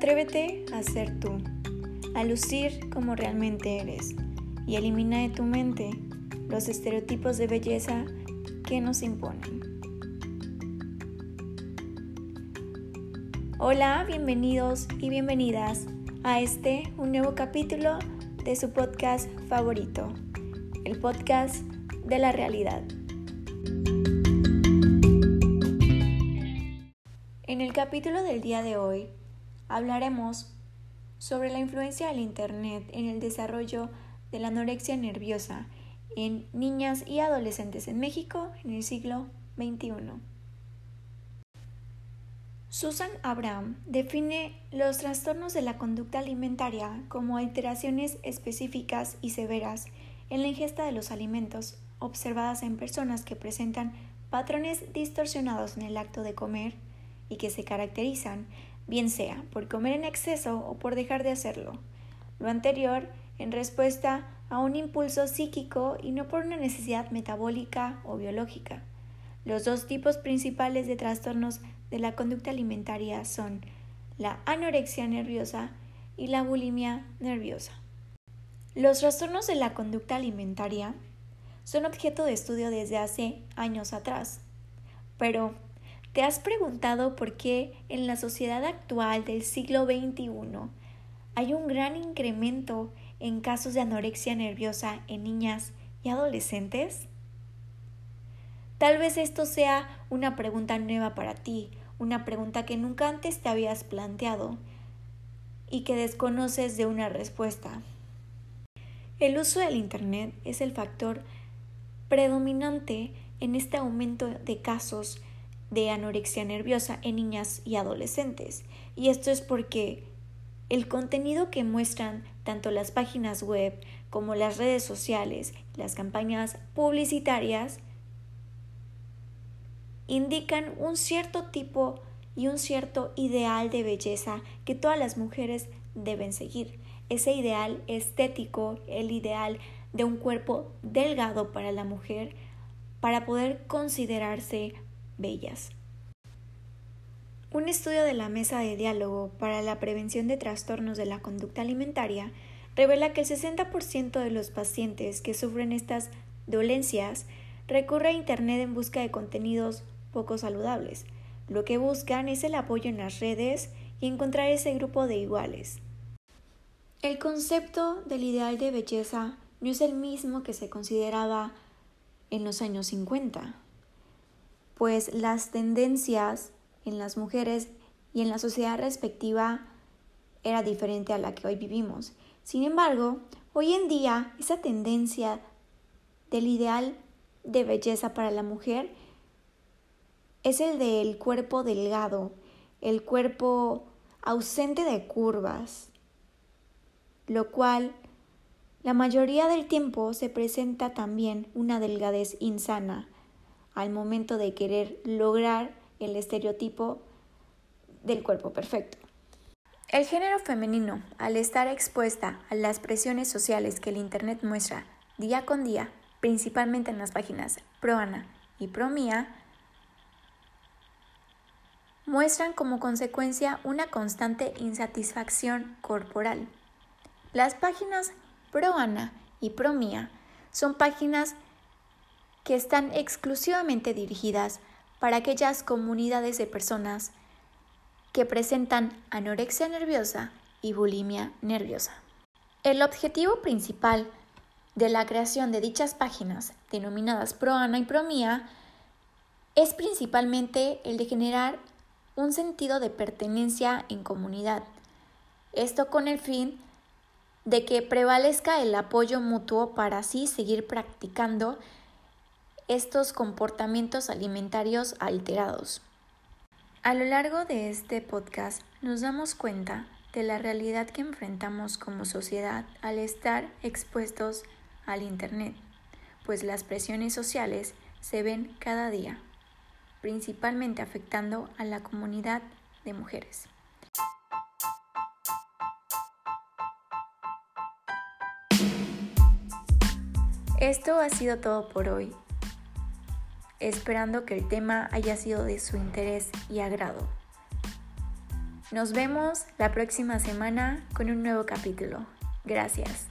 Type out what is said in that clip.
Atrévete a ser tú, a lucir como realmente eres y elimina de tu mente los estereotipos de belleza que nos imponen. Hola, bienvenidos y bienvenidas a este, un nuevo capítulo de su podcast favorito, el podcast de la realidad. En el capítulo del día de hoy hablaremos sobre la influencia del Internet en el desarrollo de la anorexia nerviosa en niñas y adolescentes en México en el siglo XXI. Susan Abraham define los trastornos de la conducta alimentaria como alteraciones específicas y severas en la ingesta de los alimentos observadas en personas que presentan patrones distorsionados en el acto de comer y que se caracterizan bien sea por comer en exceso o por dejar de hacerlo. Lo anterior en respuesta a un impulso psíquico y no por una necesidad metabólica o biológica. Los dos tipos principales de trastornos de la conducta alimentaria son la anorexia nerviosa y la bulimia nerviosa. Los trastornos de la conducta alimentaria son objeto de estudio desde hace años atrás, pero ¿te has preguntado por qué en la sociedad actual del siglo XXI hay un gran incremento en casos de anorexia nerviosa en niñas y adolescentes? Tal vez esto sea una pregunta nueva para ti una pregunta que nunca antes te habías planteado y que desconoces de una respuesta. El uso del Internet es el factor predominante en este aumento de casos de anorexia nerviosa en niñas y adolescentes. Y esto es porque el contenido que muestran tanto las páginas web como las redes sociales, las campañas publicitarias, indican un cierto tipo y un cierto ideal de belleza que todas las mujeres deben seguir. Ese ideal estético, el ideal de un cuerpo delgado para la mujer, para poder considerarse bellas. Un estudio de la Mesa de Diálogo para la Prevención de Trastornos de la Conducta Alimentaria revela que el 60% de los pacientes que sufren estas dolencias recurre a Internet en busca de contenidos poco saludables. Lo que buscan es el apoyo en las redes y encontrar ese grupo de iguales. El concepto del ideal de belleza no es el mismo que se consideraba en los años 50, pues las tendencias en las mujeres y en la sociedad respectiva era diferente a la que hoy vivimos. Sin embargo, hoy en día esa tendencia del ideal de belleza para la mujer es el del cuerpo delgado, el cuerpo ausente de curvas, lo cual la mayoría del tiempo se presenta también una delgadez insana al momento de querer lograr el estereotipo del cuerpo perfecto. El género femenino, al estar expuesta a las presiones sociales que el Internet muestra día con día, principalmente en las páginas ProAna y ProMía, muestran como consecuencia una constante insatisfacción corporal. Las páginas ProAna y ProMía son páginas que están exclusivamente dirigidas para aquellas comunidades de personas que presentan anorexia nerviosa y bulimia nerviosa. El objetivo principal de la creación de dichas páginas, denominadas ProAna y ProMía, es principalmente el de generar un sentido de pertenencia en comunidad. Esto con el fin de que prevalezca el apoyo mutuo para así seguir practicando estos comportamientos alimentarios alterados. A lo largo de este podcast nos damos cuenta de la realidad que enfrentamos como sociedad al estar expuestos al Internet, pues las presiones sociales se ven cada día principalmente afectando a la comunidad de mujeres. Esto ha sido todo por hoy, esperando que el tema haya sido de su interés y agrado. Nos vemos la próxima semana con un nuevo capítulo. Gracias.